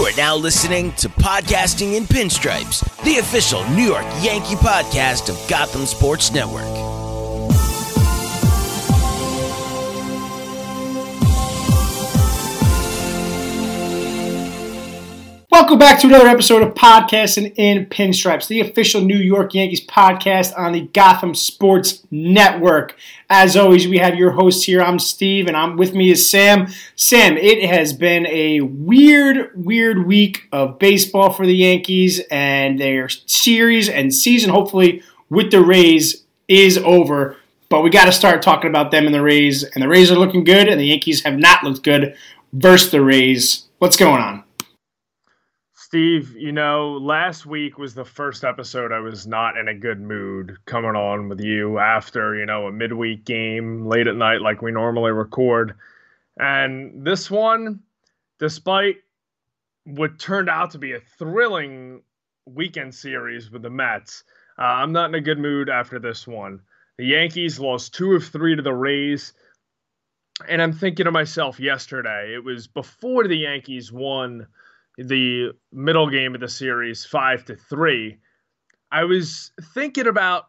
You are now listening to Podcasting in Pinstripes, the official New York Yankee podcast of Gotham Sports Network. Welcome back to another episode of Podcasting in Pinstripes, the official New York Yankees podcast on the Gotham Sports Network. As always, we have your hosts here. I'm Steve, and I'm with me is Sam. Sam, it has been a weird, weird week of baseball for the Yankees, and their series and season, hopefully, with the Rays is over. But we got to start talking about them and the Rays, and the Rays are looking good, and the Yankees have not looked good versus the Rays. What's going on? Steve, you know, last week was the first episode I was not in a good mood coming on with you after, you know, a midweek game late at night like we normally record. And this one, despite what turned out to be a thrilling weekend series with the Mets, uh, I'm not in a good mood after this one. The Yankees lost two of three to the Rays. And I'm thinking to myself yesterday, it was before the Yankees won the middle game of the series, five to three. I was thinking about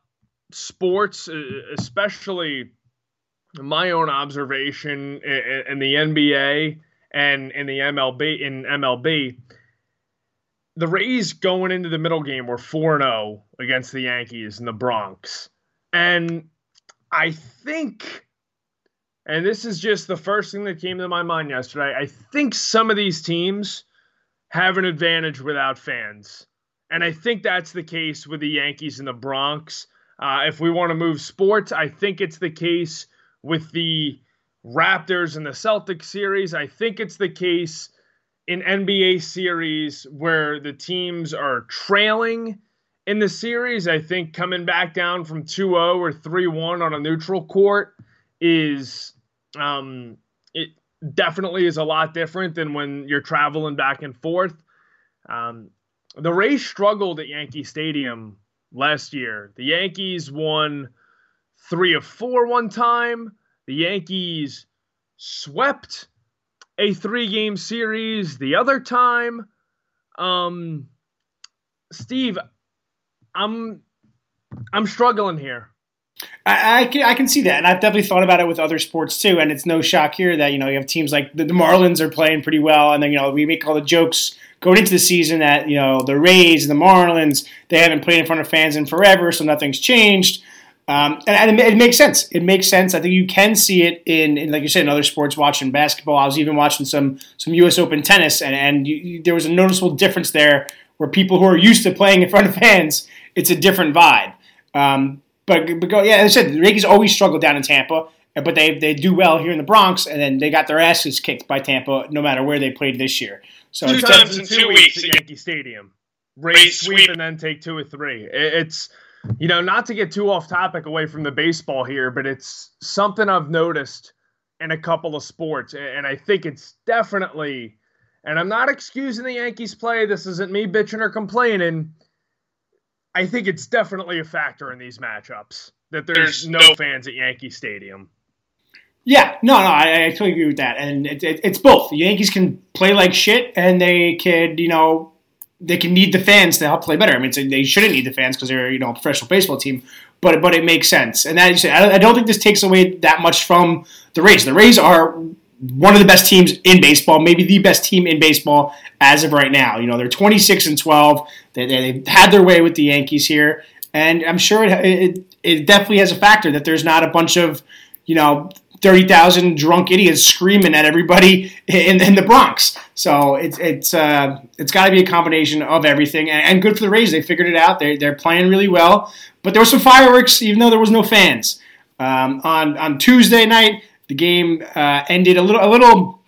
sports, uh, especially my own observation in the NBA and in the MLB. In MLB, the Rays going into the middle game were four zero oh against the Yankees in the Bronx, and I think. And this is just the first thing that came to my mind yesterday. I think some of these teams have an advantage without fans. And I think that's the case with the Yankees in the Bronx. Uh, if we want to move sports, I think it's the case with the Raptors and the Celtics series. I think it's the case in NBA series where the teams are trailing in the series. I think coming back down from 2 0 or 3 1 on a neutral court is um, it, definitely is a lot different than when you're traveling back and forth. Um, the Rays struggled at Yankee Stadium last year. The Yankees won three of four one time. The Yankees swept a three game series the other time. Um, Steve, I'm I'm struggling here. I, I, can I can see that, and I've definitely thought about it with other sports too. And it's no shock here that you know you have teams like the, Marlins are playing pretty well, and then you know we make all the jokes going into the season that you know the Rays and the Marlins they haven't played in front of fans in forever, so nothing's changed. Um, and, and it, it, makes sense. It makes sense. I think you can see it in, in, like you said, in other sports. Watching basketball, I was even watching some some U.S. Open tennis, and and you, you, there was a noticeable difference there where people who are used to playing in front of fans, it's a different vibe. Um, but, but go, yeah, as I said, the Yankees always struggle down in Tampa, but they they do well here in the Bronx, and then they got their asses kicked by Tampa no matter where they played this year. So two times in two weeks at Yankee Stadium, Rays sweep and then take two or three. It's you know not to get too off topic away from the baseball here, but it's something I've noticed in a couple of sports, and I think it's definitely. And I'm not excusing the Yankees play. This isn't me bitching or complaining I think it's definitely a factor in these matchups that there's, there's no, no, fans at Yankee Stadium. Yeah, no, no, I, I totally agree with that, and it, it, it's both. The Yankees can play like shit, and they could, you know, they can need the fans to help play better. I mean, they shouldn't need the fans because they're, you know, a professional baseball team, but but it makes sense. And that I don't think this takes away that much from the Rays. The Rays are one of the best teams in baseball, maybe the best team in baseball as of right now. You know, they're 26 and 12. They, they, have had their way with the Yankees here, and I'm sure it, it, it definitely has a factor that there's not a bunch of, you know, 30,000 drunk idiots screaming at everybody in, in the Bronx. So it's it's uh, it's got to be a combination of everything. And, and, good for the Rays, they figured it out. They they're playing really well. But there were some fireworks, even though there was no fans. Um, on on Tuesday night, the game uh, ended a little, a little,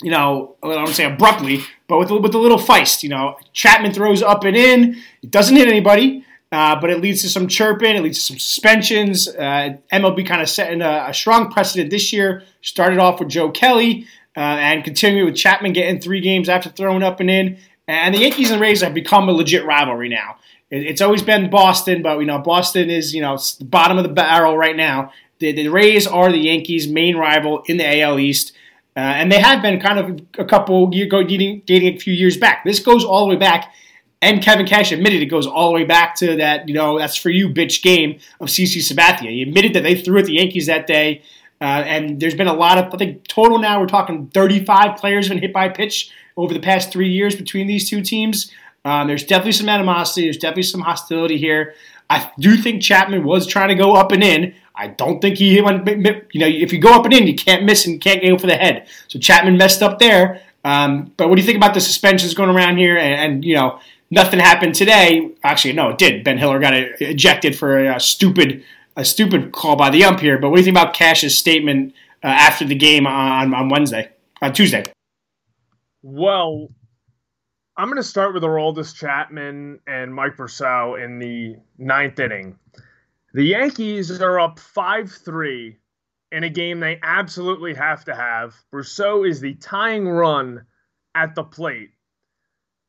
you know, I don't say abruptly, but with with a little feist. You know, Chapman throws up and in. It doesn't hit anybody, uh, but it leads to some chirping. It leads to some suspensions. Uh, MLB kind of setting a, a, strong precedent this year. Started off with Joe Kelly uh, and continued with Chapman getting three games after throwing up and in. And the Yankees and Rays have become a legit rivalry now. It's always been Boston, but you know Boston is you know the bottom of the barrel right now, the, the Rays are the Yankees' main rival in the AL East. Uh, and they have been kind of a couple dating, dating a few years back. This goes all the way back, and Kevin Cash admitted it goes all the way back to that. You know, that's for you, bitch game of CC Sabathia. He admitted that they threw at the Yankees that day. Uh, and there's been a lot of, I think, total now we're talking 35 players have been hit by pitch over the past three years between these two teams. Um, there's definitely some animosity. There's definitely some hostility here. I do think Chapman was trying to go up and in. I don't think he went, you know, if you go up and in, you can't miss and can't go for the head. So Chapman messed up there. Um, but what do you think about the suspensions going around here? And, and, you know, nothing happened today. Actually, no, it did. Ben Heller got ejected for a, a stupid a stupid call by the ump here. But what do you think about Cash's statement uh, after the game on, on Wednesday, on Tuesday? Well, I'm going to start with Aroldis Chapman and Mike Brosseau in the ninth inning. The Yankees are up 5 3 in a game they absolutely have to have. Brosseau is the tying run at the plate.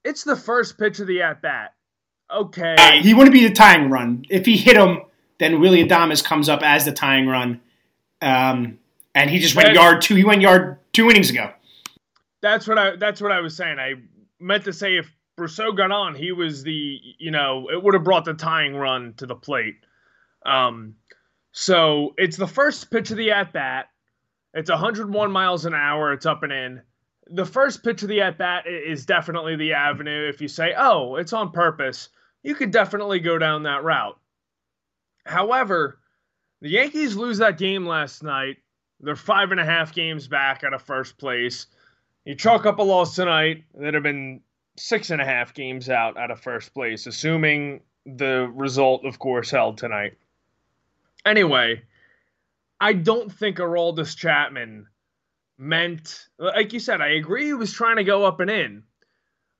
It's the first pitch of the at bat. Okay. Uh, he wouldn't be the tying run. If he hit him, then Willy Adames comes up as the tying run, um, and he just went yard two. He went yard two innings ago. That's what I. That's what I was saying. I meant to say if Brosseau got on, he was the. You know, it would have brought the tying run to the plate. Um, so it's the first pitch of the at bat. It's 101 miles an hour. It's up and in. The first pitch of the at bat is definitely the avenue. If you say, "Oh, it's on purpose," you could definitely go down that route. However, the Yankees lose that game last night. They're five and a half games back out of first place. You chalk up a loss tonight, that have been six and a half games out out of first place, assuming the result, of course, held tonight. Anyway, I don't think Aroldis Chapman meant, like you said, I agree he was trying to go up and in,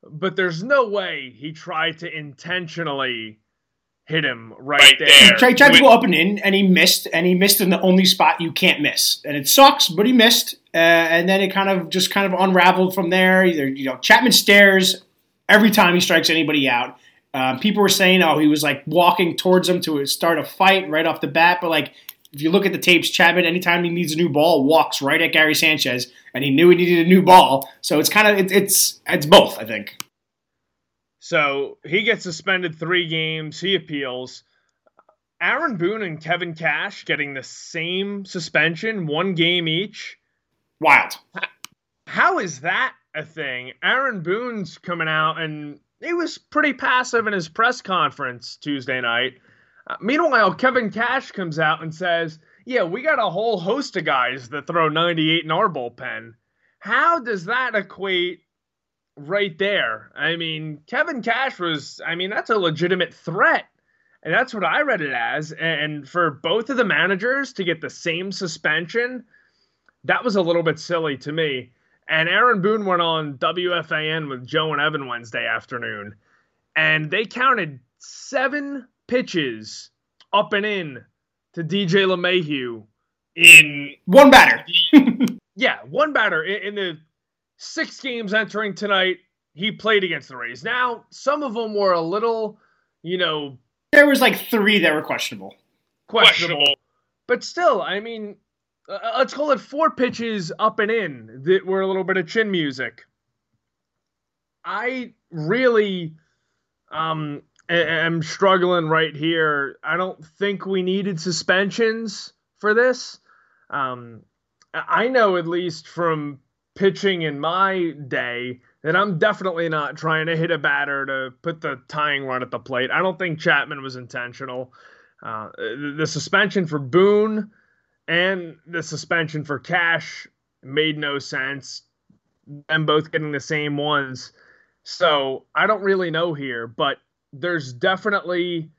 but there's no way he tried to intentionally hit him right, right there. He tried, tried to go up and in, and he missed, and he missed in the only spot you can't miss, and it sucks, but he missed, uh, and then it kind of just kind of unraveled from there. Either you know, Chapman stares every time he strikes anybody out. Um, people were saying, oh, he was like walking towards him to start a fight right off the bat, but like if you look at the tapes, Chapman, anytime he needs a new ball, walks right at Gary Sanchez, and he knew he needed a new ball. So it's kind of it, it's it's both, I think. So he gets suspended three games. He appeals. Aaron Boone and Kevin Cash getting the same suspension, one game each. Wild. How is that a thing? Aaron Boone's coming out and he was pretty passive in his press conference Tuesday night. Uh, meanwhile, Kevin Cash comes out and says, Yeah, we got a whole host of guys that throw 98 in our bullpen. How does that equate right there. I mean, Kevin Cash was, I mean, that's a legitimate threat. And that's what I read it as. And for both of the managers to get the same suspension, that was a little bit silly to me. And Aaron Boone went on WFAN with Joe and Evan Wednesday afternoon, and they counted seven pitches up and in to DJ LeMahieu in one batter. yeah, one batter in, in the six games entering tonight, he played against the Rays. Now, some of them were a little, you know. There was like three that were questionable. Questionable. questionable. But still, I mean, uh, uh, let's call it four pitches up and in that were a little bit of chin music. I really um, am struggling right here. I don't think we needed suspensions for this. Um, I know at least from pitching in my day, then I'm definitely not trying to hit a batter to put the tying run at the plate. I don't think Chapman was intentional. Uh, the suspension for Boone and the suspension for Cash made no sense. Them both getting the same ones. So I don't really know here, but there's definitely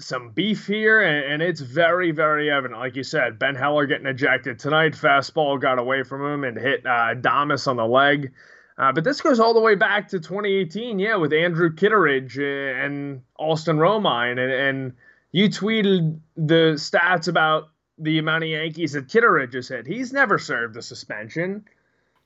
some beef here, and, and, it's very, very evident. Like you said, Ben Heller getting ejected tonight. Fastball got away from him and hit uh, Damas on the leg. Uh, but this goes all the way back to 2018, yeah, with Andrew Kittredge uh, and Austin Romine. And, and you tweeted the stats about the amount of Yankees that Kittredge has hit. He's never served a suspension.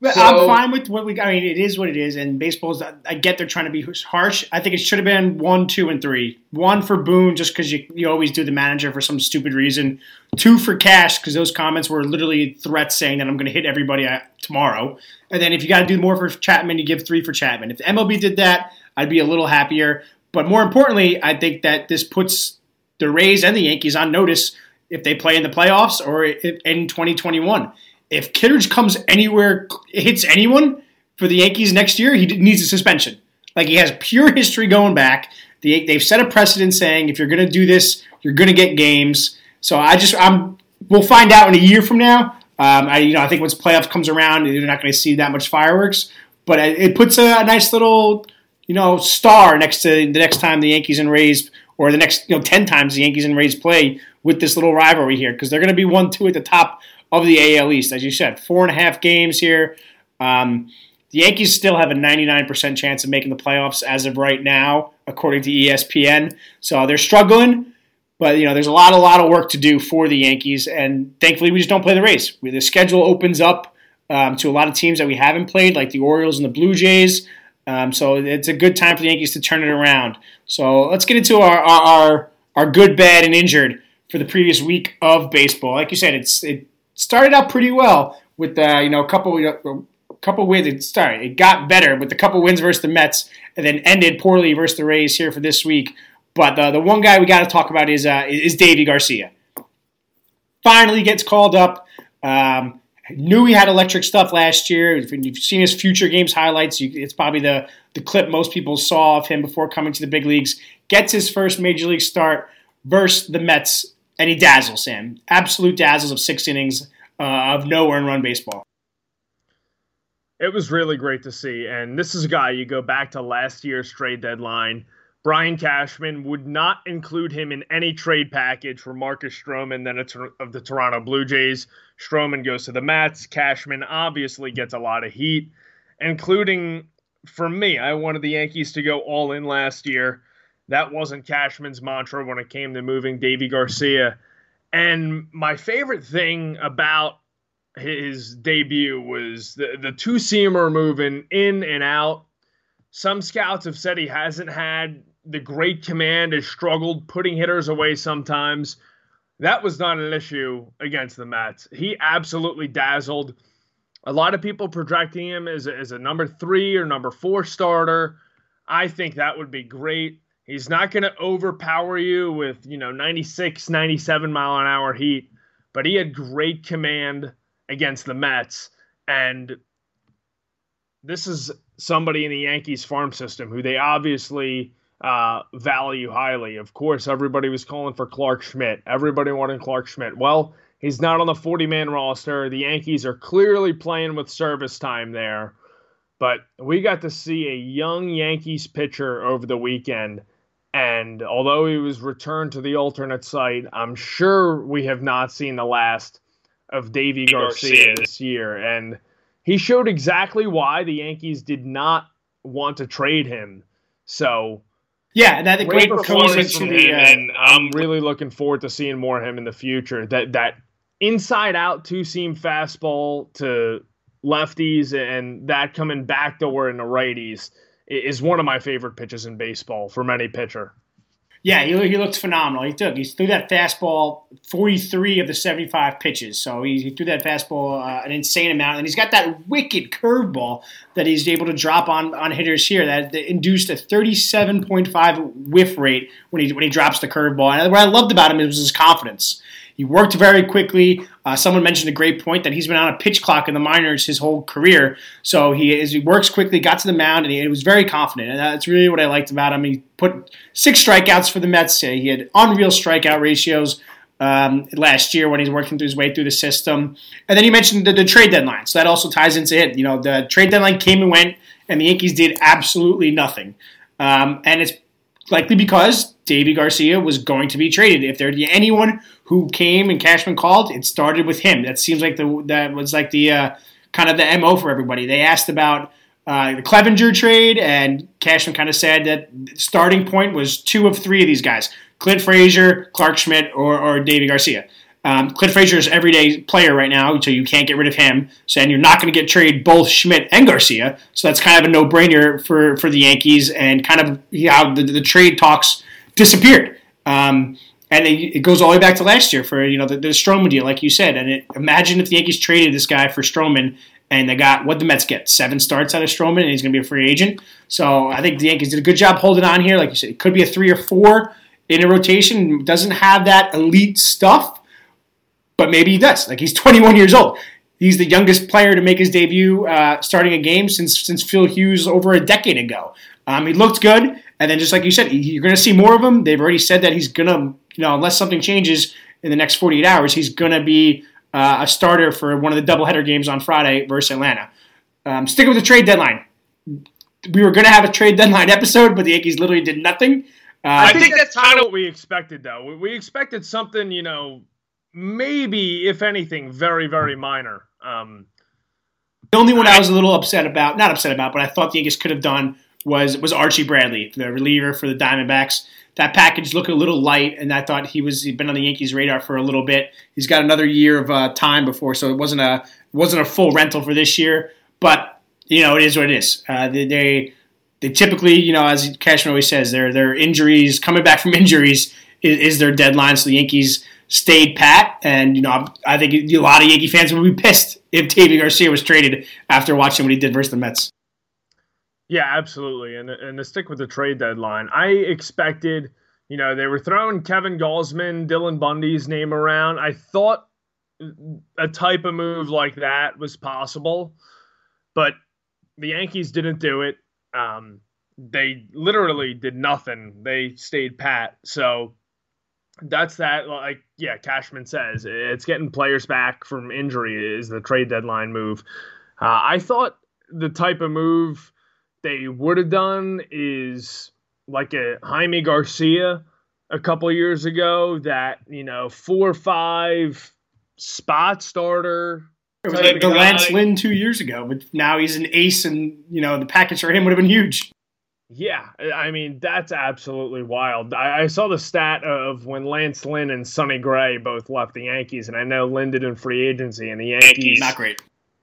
But so, I'm fine with what we. got. I mean, it is what it is, and baseball's. I get they're trying to be harsh. I think it should have been one, two, and three. One for Boone, just because you you always do the manager for some stupid reason. Two for Cash, because those comments were literally threats saying that I'm going to hit everybody uh, tomorrow. And then if you got to do more for Chapman, you give three for Chapman. If MLB did that, I'd be a little happier. But more importantly, I think that this puts the Rays and the Yankees on notice if they play in the playoffs or in 2021 if Kittredge comes anywhere, hits anyone for the Yankees next year, he needs a suspension. Like he has pure history going back. The, they've set a precedent saying if you're going to do this, you're going to get games. So I just I'm we'll find out in a year from now. Um, I you know I think once playoffs comes around, you're not going to see that much fireworks. But it puts a, nice little you know star next to the next time the Yankees and Rays, or the next you know ten times the Yankees and Rays play with this little rivalry here because they're going to be one two at the top of the AL East. As you said, four and a half games here. Um, the Yankees still have a 99% chance of making the playoffs as of right now, according to ESPN. So they're struggling, but you know there's a lot, a lot of work to do for the Yankees, and thankfully we just don't play the Rays. The schedule opens up um, to a lot of teams that we haven't played, like the Orioles and the Blue Jays. Um, so it's a good time for the Yankees to turn it around. So let's get into our our, our, our good, bad, and injured for the previous week of baseball. Like you said, it's it started out pretty well with uh, you know a couple a couple wins. Started it got better with a couple wins versus the Mets, and then ended poorly versus the Rays here for this week. But the the one guy we got to talk about is uh, is Deivi Garcia. Finally gets called up. Um, knew he had electric stuff last year. If you've seen his future games highlights, you, it's probably the the clip most people saw of him before coming to the big leagues. Gets his first major league start versus the Mets and he dazzles him. Absolute dazzles of six innings uh, of no earned run baseball. It was really great to see. And this is a guy you go back to last year's trade deadline. Brian Cashman would not include him in any trade package for Marcus Stroman then of the Toronto Blue Jays. Stroman goes to the Mets. Cashman obviously gets a lot of heat, including for me. I wanted the Yankees to go all in last year. That wasn't Cashman's mantra when it came to moving Deivi Garcia. And my favorite thing about his debut was the, the two seamer moving in and out. Some scouts have said he hasn't had the great command, has struggled putting hitters away sometimes. That was not an issue against the Mets. He absolutely dazzled. A lot of people projecting him as a, as a number three or number four starter. I think that would be great. He's not going to overpower you with, you know, 96, 97 mile an hour heat, but he had great command against the Mets. And this is somebody in the Yankees farm system who they obviously uh, value highly. Of course, everybody was calling for Clarke Schmidt. Everybody wanted Clarke Schmidt. Well, he's not on the 40 man roster. The Yankees are clearly playing with service time there. But we got to see a young Yankees pitcher over the weekend and although he was returned to the alternate site, I'm sure we have not seen the last of Deivi Garcia, Garcia this year. And he showed exactly why the Yankees did not want to trade him. So, yeah, that great performance from him, uh, and I'm really looking forward to seeing more of him in the future. That that inside out two seam fastball to lefties and that coming back door in the righties is one of my favorite pitches in baseball for any pitcher. Yeah, he, he looks phenomenal. He took he threw that fastball 43 of the 75 pitches. So he, he threw that fastball uh, an insane amount, and he's got that wicked curveball that he's able to drop on on hitters here that, that induced a 37.5 whiff rate when he when he drops the curveball. And what I loved about him was his confidence. He worked very quickly. Uh, someone mentioned a great point that he's been on a pitch clock in the minors his whole career. So he, is, he works quickly, got to the mound, and he, he, was very confident. And that's really what I liked about him. He put six strikeouts for the Mets. He had unreal strikeout ratios. Um, last year when he's working his way through the system. And then you mentioned the, the, trade deadline, so that also ties into it. You know, the trade deadline came and went, and the Yankees did absolutely nothing. Um, and it's likely because Deivi Garcia was going to be traded. If there'd be anyone who came and Cashman called, it started with him. That seems like the that was like the uh, kind of the mo for everybody. They asked about uh, the Clevinger trade, and Cashman kind of said that starting point was two of three of these guys: Clint Frazier, Clarke Schmidt, or, or Deivi Garcia. Um, Clint Frazier is everyday player right now, so you can't get rid of him. So and you're not going to get trade both Schmidt and Garcia. So that's kind of a no brainer for for the Yankees and kind of how the, the trade talks disappeared. Um, and it, it, goes all the way back to last year for you know the, the Stroman deal, like you said. And it, imagine if the Yankees traded this guy for Stroman, and they got what the Mets get seven starts out of Stroman, and he's going to be a free agent. So I think the Yankees did a good job holding on here. Like you said, it could be a three or four in a rotation. Doesn't have that elite stuff, but maybe he does. Like he's 21 years old. He's the youngest player to make his debut uh, starting a game since since Phil Hughes over a decade ago. Um, he looked good, and then just like you said, you're going to see more of him. They've already said that he's going to, you know, unless something changes in the next 48 hours, he's going to be uh, a starter for one of the doubleheader games on Friday versus Atlanta. Um, sticking with the trade deadline, we were going to have a trade deadline episode, but the Yankees literally did nothing. Uh, I think that's kind of what we expected, though. We expected something, you know, maybe if anything, very very minor. Um, the only one I, was a little upset about, not upset about, but I thought the Yankees could have done was was Archie Bradley, the reliever for the Diamondbacks. That package looked a little light, and I thought he was he'd been on the Yankees' radar for a little bit. He's got another year of uh, time before, so it wasn't a wasn't a full rental for this year. But you know, it is what it is. Uh, they, they, they typically, you know, as Cashman always says, their their injuries coming back from injuries is, is their deadline. So the Yankees stayed pat, and you know, I think a lot of Yankee fans would be pissed if Deivi Garcia was traded after watching what he did versus the Mets. Yeah, absolutely. And and to stick with the trade deadline, I expected, you know, they were throwing Kevin Gausman, Dylan Bundy's name around. I thought a type of move like that was possible, but the Yankees didn't do it. Um, they literally did nothing. They stayed pat. So that's that. Like, yeah, Cashman says it's getting players back from injury is the trade deadline move. Uh, I thought the type of move they would have done is like a Jaime Garcia a couple years ago that, you know, four or five spot starter. It was like the guy. Lance Lynn two years ago, but now he's an ace, and you know the package for him would have been huge. Yeah, I mean that's absolutely wild. I, I, saw the stat of when Lance Lynn and Sonny Gray both left the Yankees, and I know Lynn did in free agency, and the Yankees not great.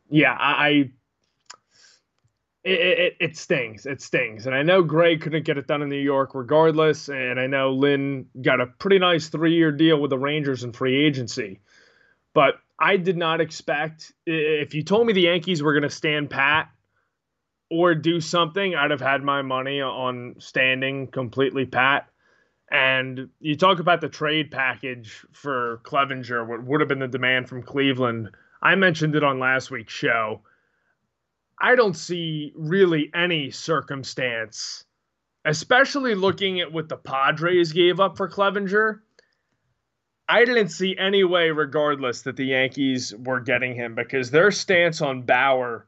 Yeah, I it, it, it, stings. It stings. And I know Gray couldn't get it done in New York regardless. And I know Lynn got a pretty nice three year deal with the Rangers in free agency. But I did not expect, if you told me the Yankees were going to stand pat or do something, I'd have had my money on standing completely pat. And you talk about the trade package for Clevinger, what would have been the demand from Cleveland. I mentioned it on last week's show I don't see really any circumstance, especially looking at what the Padres gave up for Clevinger. I didn't see any way, regardless, that the Yankees were getting him because their stance on Bauer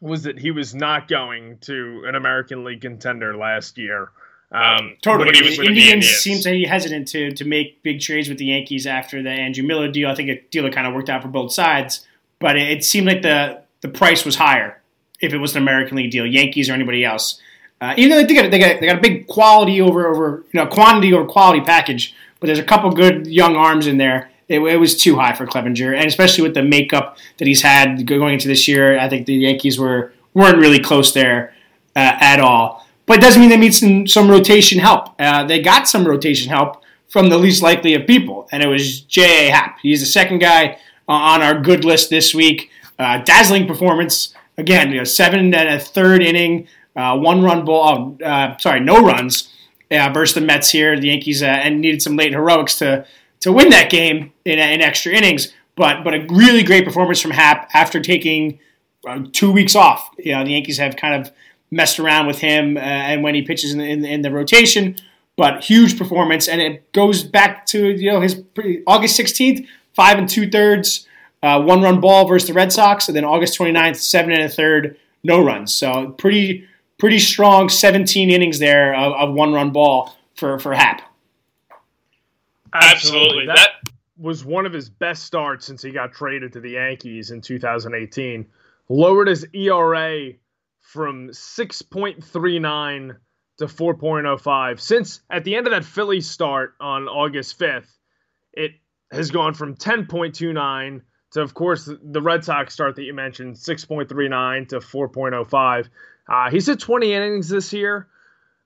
was that he was not going to an American League contender last year. Um, totally. The Indians seem to be hesitant to to make big trades with the Yankees after the Andrew Miller deal. I think a deal that kind of worked out for both sides, but it, it seemed like the the price was higher if it was an American League deal, Yankees or anybody else. Uh, even though they got, they got they got a big quality over over you know quantity over quality package, but there's a couple good young arms in there. It, it, was too high for Clevinger, and especially with the makeup that he's had going into this year, I think the Yankees were weren't really close there uh, at all. But it doesn't mean they need some some rotation help. Uh, they got some rotation help from the least likely of people, and it was J.A. Happ. He's the second guy on our good list this week. Uh, dazzling performance again, you know, seven and a third inning, uh, one run ball. Oh, uh, sorry, no runs uh, versus the Mets here. The Yankees uh, and needed some late heroics to to win that game in, in extra innings. But but a really great performance from Happ after taking uh, two weeks off. You know, the Yankees have kind of messed around with him uh, and when he pitches in the, in, in the rotation. But huge performance, and it goes back to you know his August sixteenth, five and two thirds uh, one run ball versus the Red Sox, and then August 29th, seven and a third, no runs. So pretty pretty strong 17 innings there of, of one run ball for for Happ. Absolutely. That was one of his best starts since he got traded to the Yankees in 2018. Lowered his ERA from 6.39 to 4.05. Since at the end of that Philly start on August 5th, it has gone from 10.29 to, of course, the Red Sox start that you mentioned, 6.39 to 4.05. Uh, he's hit 20 innings this year.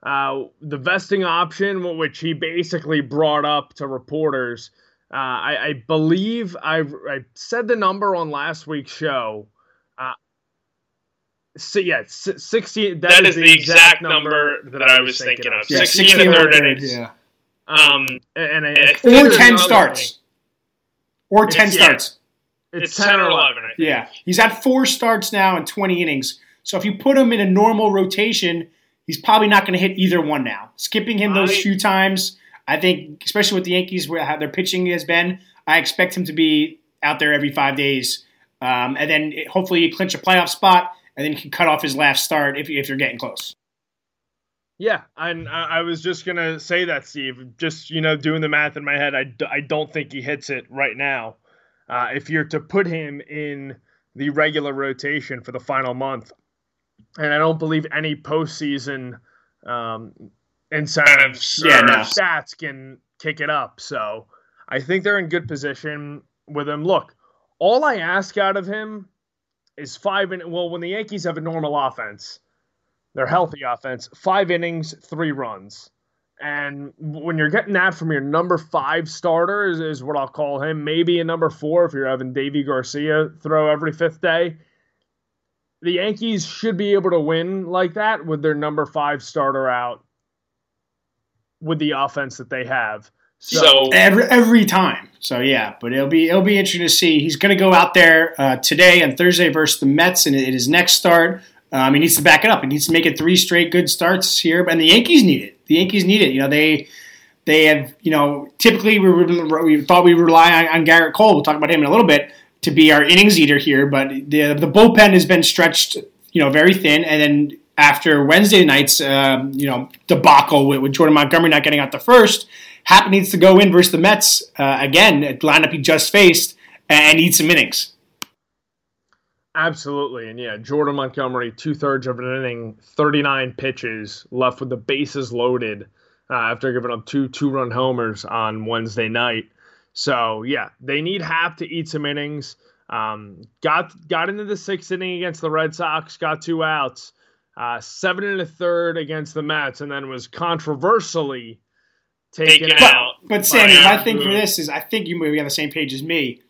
Uh, the vesting option, which he basically brought up to reporters, uh, I, I, believe I, I, said the number on last week's show. Uh, so yeah, 60. that, that is, is, the exact, exact number, number that, I was thinking, thinking of. Yeah, 60 in the third innings. Yeah. Um, and, and or 10 starts. Or 10 it's, starts. Yeah, it's, it's 10 or 11. Yeah. He's had four starts now in 20 innings. So if you put him in a normal rotation, he's probably not going to hit either one now. Skipping him those few times, I think, especially with the Yankees, where how their pitching has been, I expect him to be out there every five days. Um, and then hopefully you clinch a playoff spot, and then you can cut off his last start if, if you're getting close. Yeah, and I was just gonna say that, Steve. Just you know, doing the math in my head, I, I don't think he hits it right now. Uh, if you're to put him in the regular rotation for the final month, and I don't believe any postseason um, incentives yeah, no. stats can kick it up. So I think they're in good position with him. Look, all I ask out of him is five. In, well, when the Yankees have a normal offense their healthy offense, five innings, three runs. And when you're getting that from your number five starter, is, is what I'll call him, maybe a number four if you're having Deivi Garcia throw every fifth day. The Yankees should be able to win like that with their number five starter out with the offense that they have. So, so every every time. So yeah, but it'll be it'll be interesting to see. He's going to go out there uh, today and Thursday versus the Mets in his next start. Um, he needs to back it up. He needs to make it three straight good starts here, and the Yankees need it. The Yankees need it. You know they they have you know typically we, we thought we rely on, on Gerrit Cole. We'll talk about him in a little bit to be our innings eater here, but the the bullpen has been stretched you know very thin, and then after Wednesday night's um, you know debacle with, with, Jordan Montgomery not getting out the first, Happ needs to go in versus the Mets uh, again, lineup he just faced, and eat some innings. Absolutely. And yeah, Jordan Montgomery, two thirds of an inning, 39 pitches, left with the bases loaded uh, after giving up two two run homers on Wednesday night. So yeah, they need Happ to eat some innings. Um, got got into the sixth inning against the Red Sox, got two outs, uh, seven and a third against the Mets, and then was controversially taken, taken out. But Sammy, my thing for this is, I think you may be on the same page as me.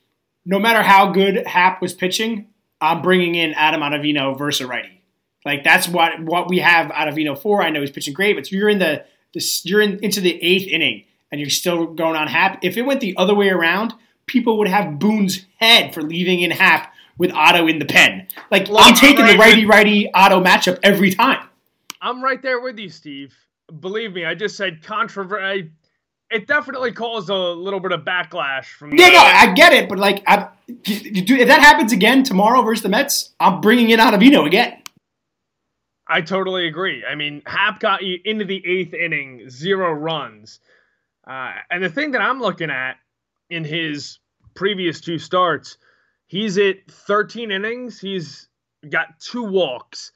No matter how good Happ was pitching, I'm bringing in Adam Ottavino versus righty. Like that's what what we have Ottavino for. I know he's pitching great, but you're in the this you're in into the eighth inning and you're still going on Happ. If it went the other way around, people would have Boone's head for leaving in Happ with Otto in the pen. Like Look, I'm taking right the righty righty Otto matchup every time. I'm right there with you, Steve. Believe me, I just said controversy it definitely caused a little bit of backlash from. Yeah, the, no, I get it, but like, I, if that happens again tomorrow versus the Mets, I'm bringing in Ottavino again. I totally agree. I mean, Happ got you into the eighth inning, zero runs, uh, and the thing that I'm looking at in his previous two starts, he's at 13 innings. He's got two walks.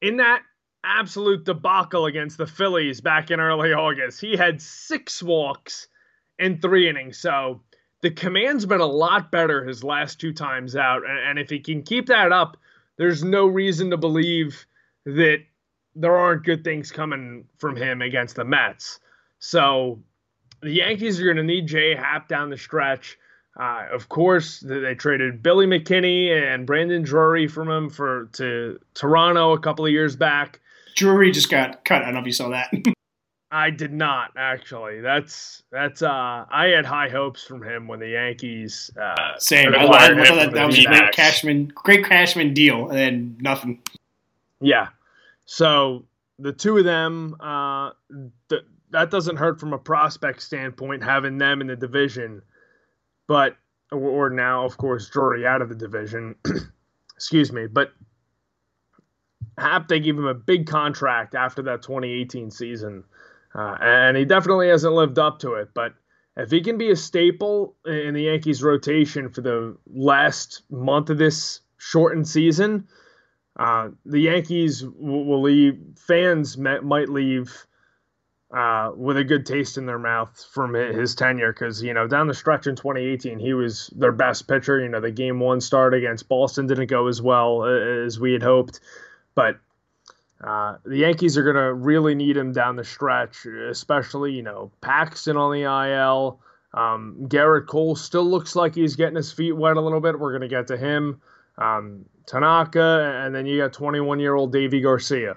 In that absolute debacle against the Phillies back in early August. He had six walks in three innings. So the command's been a lot better his last two times out. And, if he can keep that up, there's no reason to believe that there aren't good things coming from him against the Mets. So the Yankees are going to need J.A. Happ down the stretch. Uh, of course, they traded Billy McKinney and Brandon Drury from him for to Toronto a couple of years back. Drury just got cut. I don't know if you saw that. I did not actually. That's that's. uh I had high hopes from him when the Yankees. Uh, Same. I, I thought that, that was a great Cashman, great Cashman deal, and then nothing. Yeah. So the two of them, uh, that doesn't hurt from a prospect standpoint, having them in the division. But or now, of course, Drury out of the division. Excuse me, but Happ, they gave him a big contract after that 2018 season, uh, and he definitely hasn't lived up to it. But if he can be a staple in the Yankees' rotation for the last month of this shortened season, uh, the Yankees will leave. Fans might leave uh, with a good taste in their mouth from his tenure because you know down the stretch in 2018 he was their best pitcher. You know the game one start against Boston didn't go as well as we had hoped, but uh, the Yankees are going to really need him down the stretch, especially you know Paxton on the IL. Um, Gerrit Cole still looks like he's getting his feet wet a little bit. We're going to get to him. Um, Tanaka, and then you got 21 year old Deivi Garcia.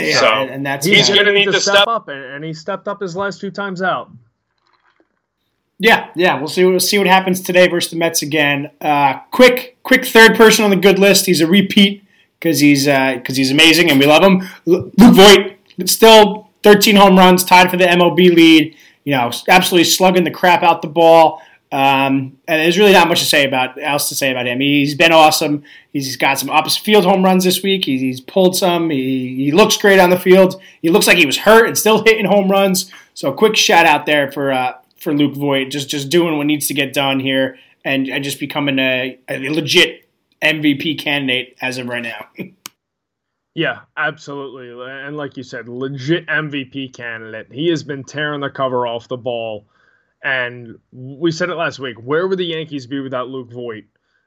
Yeah, so, and, and that's he's going to need to step, up, and he stepped up his last two times out. Yeah, yeah, we'll see. We'll see what happens today versus the Mets again. Uh, quick, quick third person on the good list. He's a repeat because he's because uh, he's amazing and we love him. Luke Voit, still 13 home runs, tied for the MLB lead. You know, absolutely slugging the crap out the ball. Um, and there's really not much to say about else to say about him. He's been awesome. He's got some opposite field home runs this week. He's, he's pulled some. He, he, looks great on the field. He looks like he was hurt and still hitting home runs. So a quick shout out there for uh, for Luke Voit, just just doing what needs to get done here and, and just becoming a, a legit MVP candidate as of right now. Yeah, absolutely. And like you said, legit MVP candidate. He has been tearing the cover off the ball and we said it last week. Where would the Yankees be without Luke Voit?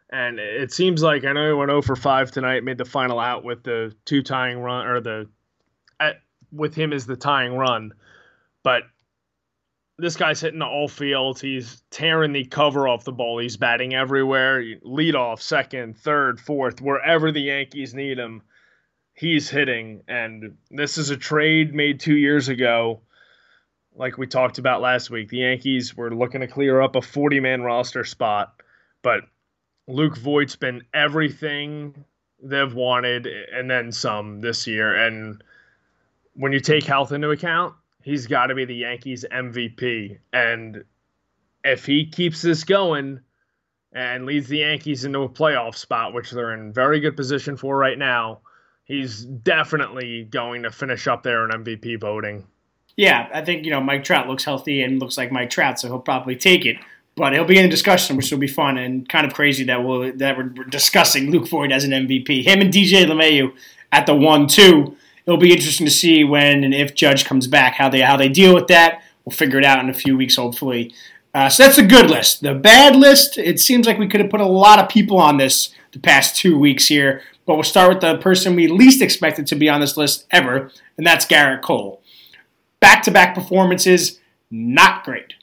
And it seems like I know he went 0 for 5 tonight, made the final out with the two tying run, or the at, with him as the tying run. But this guy's hitting all fields. He's tearing the cover off the ball. He's batting everywhere. Lead off, second, third, fourth, wherever the Yankees need him, he's hitting. And this is a trade made two years ago like we talked about last week, the Yankees were looking to clear up a 40 man roster spot, but Luke Voit's been everything they've wanted and then some this year. And when you take health into account, he's got to be the Yankees MVP. And if he keeps this going and leads the Yankees into a playoff spot, which they're in very good position for right now, he's definitely going to finish up there in MVP voting. Yeah, I think you know Mike Trout looks healthy and looks like Mike Trout, so he'll probably take it. But he'll be in the discussion, which will be fun and kind of crazy that we'll that we're discussing Luke Voit as an MVP. Him and DJ LeMahieu at the one-two. It'll be interesting to see when and if Judge comes back how they how they deal with that. We'll figure it out in a few weeks, hopefully. Uh, so that's the good list. The bad list. It seems like we could have put a lot of people on this the past two weeks here, but we'll start with the person we least expected to be on this list ever, and that's Gerrit Cole back to back performances, not great.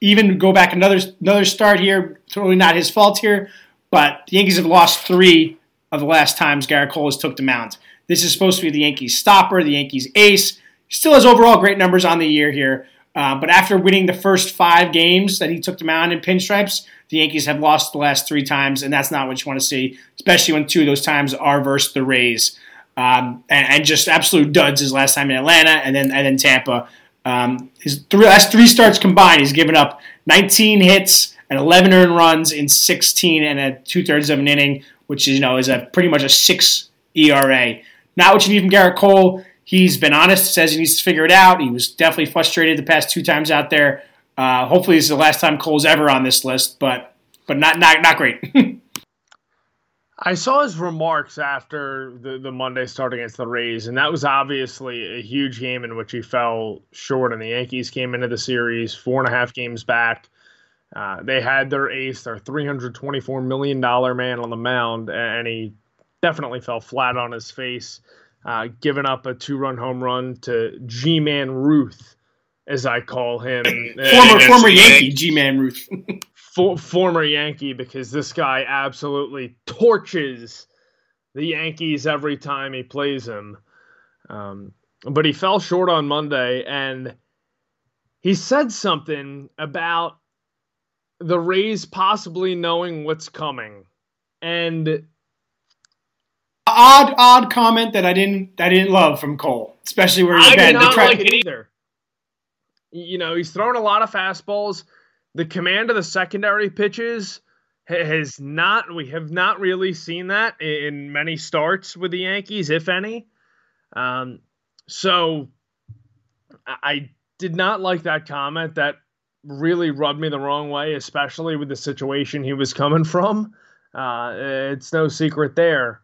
Even go back another another start here, totally not his fault here, but the Yankees have lost three of the last times Gerrit Cole has took the mound. This is supposed to be the Yankees stopper, the Yankees ace. Still has overall great numbers on the year here, uh, but after winning the first five games that he took the mound in pinstripes, the Yankees have lost the last three times, and that's not what you want to see, especially when two of those times are versus the Rays um, and, and, just absolute duds his last time in Atlanta and then and then Tampa. Um, his three, last three starts combined, he's given up 19 hits and 11 earned runs in 16 and a two thirds of an inning, which is you know is a pretty much a six ERA. Not what you need from Gerrit Cole. He's been honest, says he needs to figure it out. He was definitely frustrated the past two times out there. Uh, hopefully, this is the last time Cole's ever on this list, but but not not not great. I saw his remarks after the, the Monday start against the Rays, and that was obviously a huge game in which he fell short. And the Yankees came into the series four and a half games back. Uh, they had their ace, their $324 million man on the mound, and he definitely fell flat on his face, uh, giving up a two run home run to G Man Ruth, as I call him. former former Yankee G Man Ruth. for, former Yankee because this guy absolutely torches the Yankees every time he plays him. Um, but he fell short on Monday, and he said something about the Rays possibly knowing what's coming, and odd, odd comment that I didn't, I didn't love from Cole, especially where he's I been. did not like it either. You know, he's throwing a lot of fastballs the command of the secondary pitches has not we have not really seen that in many starts with the Yankees, if any. Um, so I did not like that comment. That really rubbed me the wrong way, especially with the situation he was coming from. Uh, it's no secret there,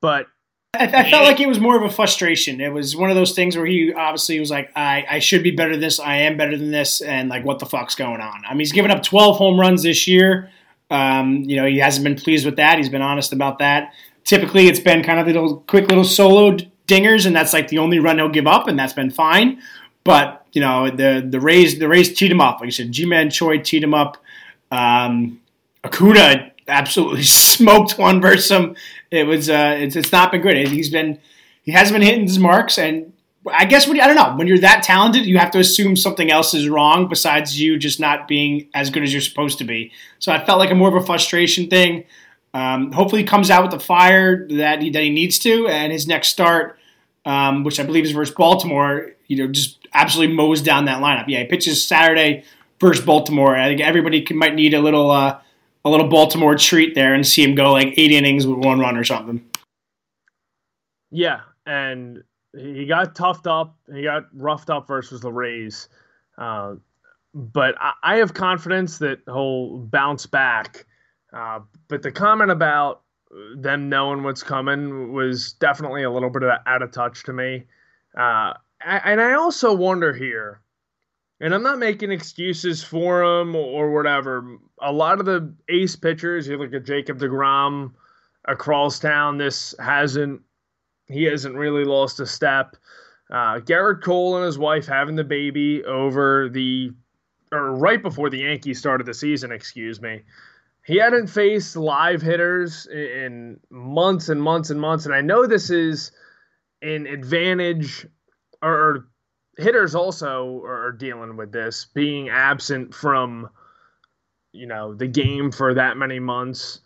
but I, I, felt like it was more of a frustration. It was one of those things where he obviously was like, I, I should be better than this. I am better than this. And like, what the fuck's going on? I mean, he's given up 12 home runs this year. Um, you know, he hasn't been pleased with that. He's been honest about that. Typically, it's been kind of little quick little solo dingers, and that's like the only run he'll give up, and that's been fine. But you know, the the Rays the Rays teed him up. Like I said, Ji-Man Choi teed him up. Um, Acuna absolutely smoked one versus him. It was uh, it's, it's not been good. He's been he hasn't been hitting his marks, and I guess when I don't know when you're that talented, you have to assume something else is wrong besides you just not being as good as you're supposed to be. So I felt like a more of a frustration thing. Um, hopefully, he comes out with the fire that he, that he needs to, and his next start, um, which I believe is versus Baltimore, you know, just absolutely mows down that lineup. Yeah, he pitches Saturday versus Baltimore. I think everybody can, might need a little uh, a little Baltimore treat there and see him go like eight innings with one run or something. Yeah, and he got toughed up. He got roughed up versus the Rays. Uh, but I, I, have confidence that he'll bounce back. Uh, but the comment about them knowing what's coming was definitely a little bit out of touch to me. Uh, and I also wonder here, and I'm not making excuses for him or whatever. A lot of the ace pitchers, you look at Jacob DeGrom across town, this hasn't he hasn't really lost a step. Uh, Gerrit Cole and his wife having the baby over the or right before the Yankees started the season, excuse me. He hadn't faced live hitters in months and months and months, and I know this is an advantage or hitters also are dealing with this being absent from you know the game for that many months.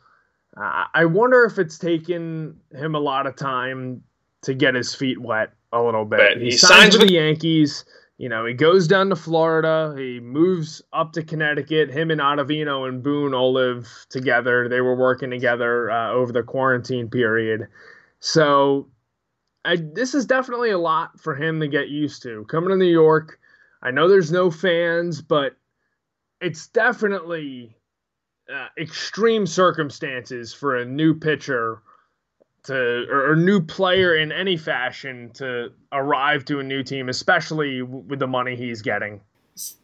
Uh, i wonder if it's taken him a lot of time to get his feet wet a little bit. But he, he signs, signs with the yankees. You know he goes down to florida. He moves up to connecticut. Him and ottavino and boone all live together. They were working together uh, over the quarantine period. So I, this is definitely a lot for him to get used to. Coming to New York, I know there's no fans, but it's definitely uh, extreme circumstances for a new pitcher to or, or, new player in any fashion to arrive to a new team, especially with the money he's getting.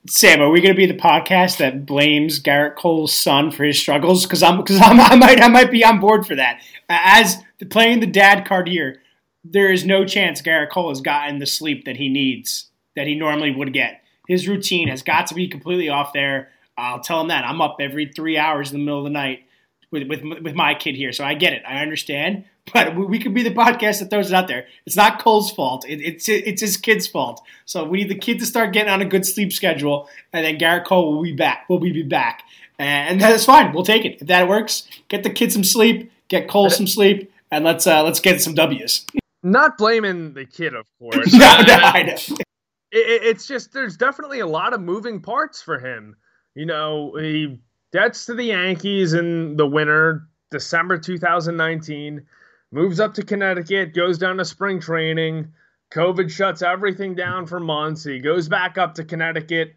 Sam, are we going to be the podcast that blames Gerrit Cole's son for his struggles? Because I'm because i might I might be on board for that. As playing the dad card here, there is no chance Gerrit Cole has gotten the sleep that he needs, that he normally would get. His routine has got to be completely off there. I'll tell him that. I'm up every three hours in the middle of the night with, with, with my kid here. So I get it. I understand. But we could be the podcast that throws it out there. It's not Cole's fault. It, it's it's his kid's fault. So we need the kid to start getting on a good sleep schedule, and then Gerrit Cole will be back. Will we be back, and that's fine. We'll take it if that works. Get the kid some sleep. Get Cole some sleep, and let's uh, let's get some W's not blaming the kid, of course. no, no, I know. It, it's just there's definitely a lot of moving parts for him. You know, he gets to the Yankees in the winter, December 2019, moves up to Connecticut, goes down to spring training. COVID shuts everything down for months. He goes back up to Connecticut.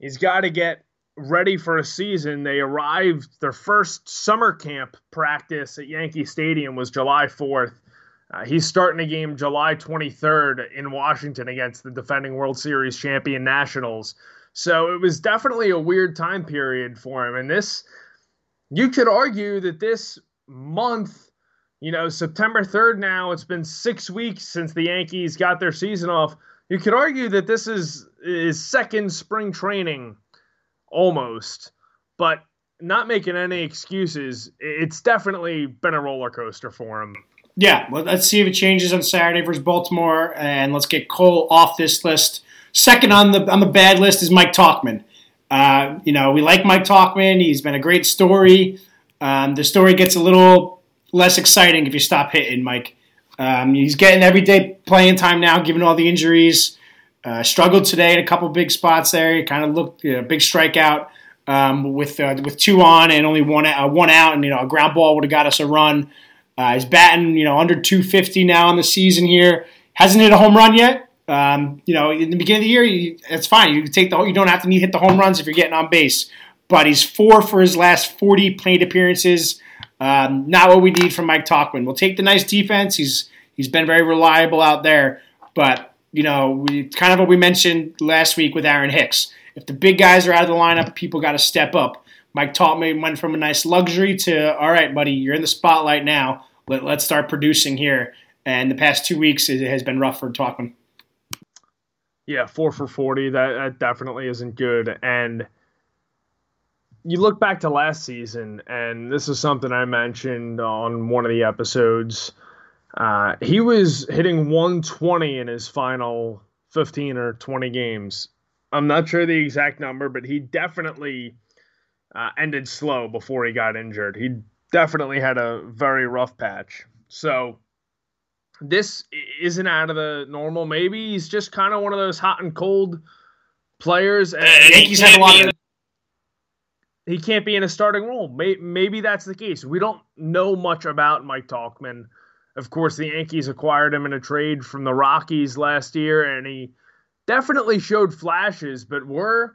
He's got to get ready for a season. They arrived, their first summer camp practice at Yankee Stadium was July 4th. Uh, he's starting a game July 23rd in Washington against the defending World Series champion Nationals. So it was definitely a weird time period for him. And this, you could argue that this month, you know, September 3rd now, it's been six weeks since the Yankees got their season off. You could argue that this is is second spring training almost, but not making any excuses. It's definitely been a roller coaster for him. Yeah, well, let's see if it changes on Saturday versus Baltimore, and let's get Cole off this list. Second on the on the bad list is Mike Tauchman. Uh, you know, we like Mike Tauchman. He's been a great story. Um, the story gets a little less exciting if you stop hitting Mike. Um, he's getting everyday playing time now, given all the injuries. Uh, struggled today in a couple big spots there. He kind of looked you know, big strikeout um, with uh, with two on and only one uh, one out, and you know a ground ball would have got us a run. Uh, he's batting, you know, under 250 now in the season here. Hasn't hit a home run yet. Um, you know, in the beginning of the year, you, it's fine. You take the you don't have to need hit the home runs if you're getting on base. But he's four for his last 40 plate appearances. Um, not what we need from Mike Tauchman. We'll take the nice defense. He's He's been very reliable out there, but you know, we, kind of what we mentioned last week with Aaron Hicks. If the big guys are out of the lineup, people got to step up. Mike Tauchman went from a nice luxury to, all right, buddy, you're in the spotlight now. Let, let's start producing here. And the past two weeks it has been rough for Tauchman. Yeah, four for 40. That, that definitely isn't good. And you look back to last season, and this is something I mentioned on one of the episodes. Uh, he was hitting 120 in his final 15 or 20 games. I'm not sure the exact number, but he definitely uh, ended slow before he got injured. He definitely had a very rough patch. So this isn't out of the normal. Maybe he's just kind of one of those hot and cold players. And Yankees have a lot of. He can't be in a starting role. Maybe that's the case. We don't know much about Mike Tauchman. Of course, the Yankees acquired him in a trade from the Rockies last year, and he definitely showed flashes, but we're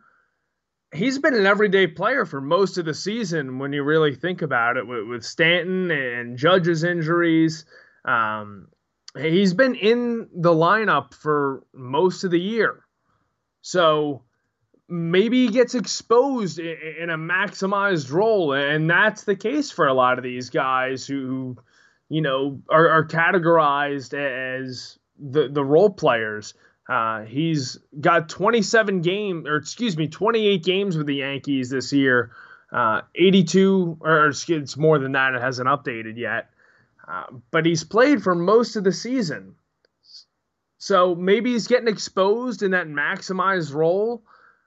he's been an everyday player for most of the season when you really think about it with, with Stanton and Judge's injuries. Um, he's been in the lineup for most of the year. So maybe he gets exposed in a maximized role. And that's the case for a lot of these guys who, you know, are, are categorized as the, the role players. Uh, he's got 27 game, or excuse me, 28 games with the Yankees this year. Uh, 82, or it's more than that. It hasn't updated yet. Uh, but he's played for most of the season. So maybe he's getting exposed in that maximized role.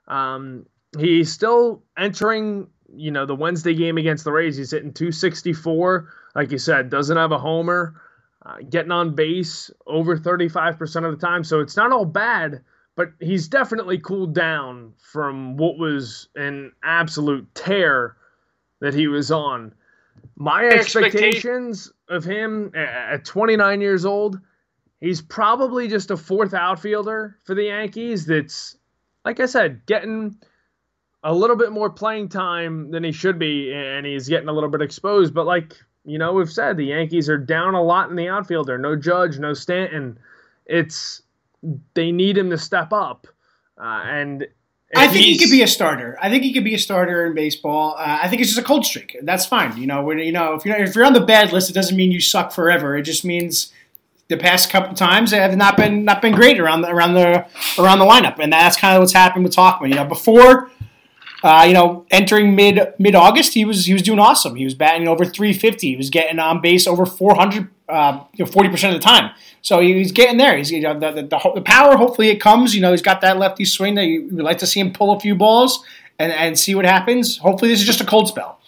Um, he's still entering, you know, the Wednesday game against the Rays. He's hitting 264. Like you said, doesn't have a homer, uh, getting on base over 35% of the time. So it's not all bad, but he's definitely cooled down from what was an absolute tear that he was on. My expectations of him at 29 years old, he's probably just a fourth outfielder for the Yankees that's, like I said, getting a little bit more playing time than he should be, and he's getting a little bit exposed. But like you know, we've said the Yankees are down a lot in the outfielder. No Judge, no Stanton. It's they need him to step up, uh, and I think he could be a starter. I think he could be a starter in baseball. Uh, I think it's just a cold streak. That's fine. You know, when, you know if you're if you're on the bad list, it doesn't mean you suck forever. It just means the past couple times have not been not been great around the around the around the lineup, and that's kind of what's happened with Tauchman. You know, before. Uh, you know, entering mid mid August, he was he was doing awesome. He was batting over 350. He was getting on base over 400, uh, you know, 40 percent of the time. So he's getting there. He's you know, the, the, the, power. Hopefully it comes. You know he's got that lefty swing that you would like to see him pull a few balls and, and see what happens. Hopefully this is just a cold spell.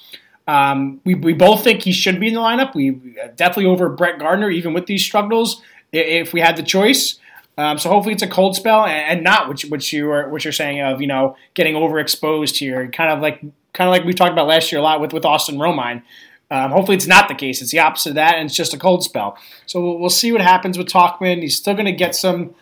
Um, we, we both think he should be in the lineup. We definitely over Brett Gardner, even with these struggles, if we had the choice. Um, so hopefully it's a cold spell and, not what you, are what you're saying of you know getting overexposed here, kind of like kind of like we talked about last year a lot with with Austin Romine. Um, hopefully, it's not the case. It's the opposite of that, and it's just a cold spell. So we'll, we'll see what happens with Tauchman. He's still going to get some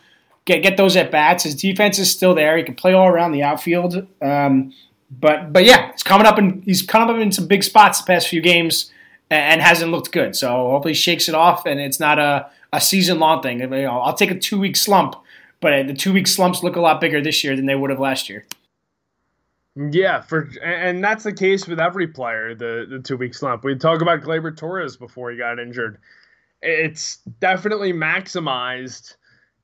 get get those at bats. His defense is still there. He can play all around the outfield. Um, but but yeah, he's coming up and he's coming up in some big spots the past few games and, and hasn't looked good. So hopefully, he shakes it off, and it's not a a season long thing. You know, I'll take a two week slump, but the two week slumps look a lot bigger this year than they would have last year. Yeah, for and that's the case with every player. The the two week slump. We talk about Gleyber Torres before he got injured. It's definitely maximized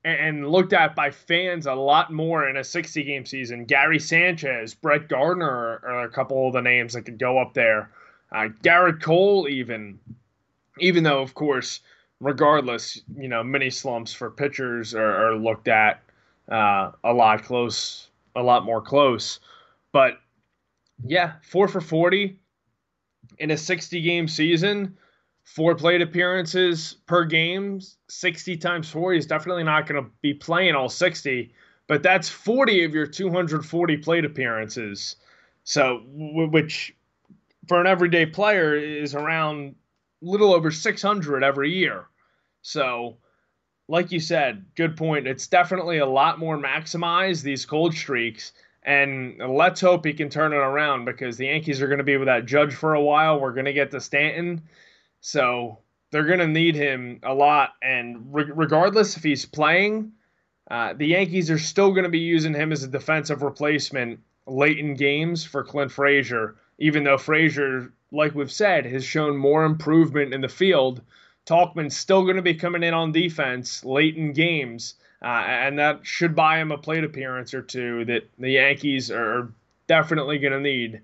and looked at by fans a lot more in a 60 game season. Gary Sanchez, Brett Gardner are a couple of the names that could go up there. Uh, Gerrit Cole, even, even though of course, regardless, you know, mini slumps for pitchers are, are looked at uh, a lot close, a lot more close. But yeah, four for 40 in a 60 game season, four plate appearances per game, 60 times four. He's definitely not going to be playing all 60, but that's 40 of your 240 plate appearances. So, which for an everyday player is around little over 600 every year. So, like you said, good point. It's definitely a lot more maximized, these cold streaks. And let's hope he can turn it around because the Yankees are going to be without Judge for a while. We're going to get to Stanton. So they're going to need him a lot. And re- regardless if he's playing, uh, the Yankees are still going to be using him as a defensive replacement late in games for Clint Frazier, even though Frazier, like we've said, has shown more improvement in the field. Tauchman's still going to be coming in on defense late in games, uh, and that should buy him a plate appearance or two that the Yankees are definitely going to need.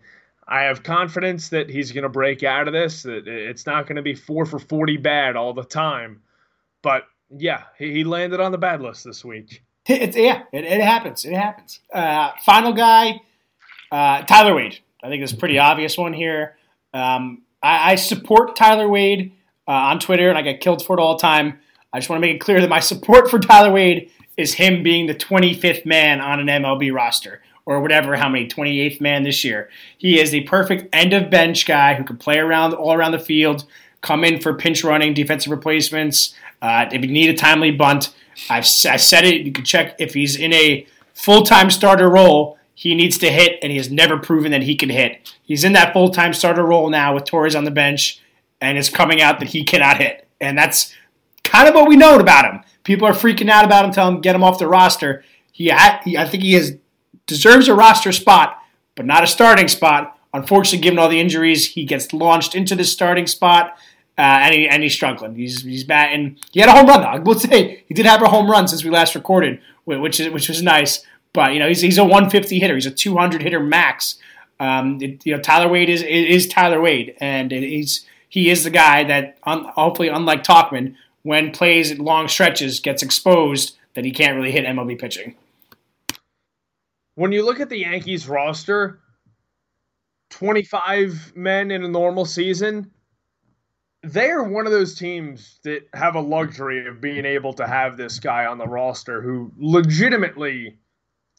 I have confidence that he's going to break out of this, that it's not going to be four for 40 bad all the time. But yeah, he, landed on the bad list this week. It's, yeah, it, it happens. It happens. Uh, final guy, uh, Tyler Wade. I think it's a pretty obvious one here. Um, I, I, support Tyler Wade uh, on Twitter, and I get killed for it all the time. I just want to make it clear that my support for Tyler Wade is him being the 25th man on an MLB roster or whatever, how many, 28th man this year. He is the perfect end of bench guy who can play around all around the field, come in for pinch running, defensive replacements. Uh, if you need a timely bunt, I've I said it. You can check if he's in a full time starter role. He needs to hit, and he has never proven that he can hit. He's in that full time starter role now with Torres on the bench, and it's coming out that he cannot hit. And that's kind of what we know about him. People are freaking out about him, telling him get him off the roster. He, he I think he has deserves a roster spot, but not a starting spot. Unfortunately, given all the injuries, he gets launched into the starting spot, uh, and, he, and he's struggling. He's he's batting. He had a home run. Though. I will say he did have a home run since we last recorded, which is which was nice. But you know he's, he's a 150 hitter. He's a 200 hitter max. Um, it, you know Tyler Wade is is Tyler Wade, and he's he is the guy that un, hopefully, unlike Tauchman, when plays long stretches, gets exposed that he can't really hit MLB pitching when you look at the Yankees roster, 25 men in a normal season, they are one of those teams that have a luxury of being able to have this guy on the roster who legitimately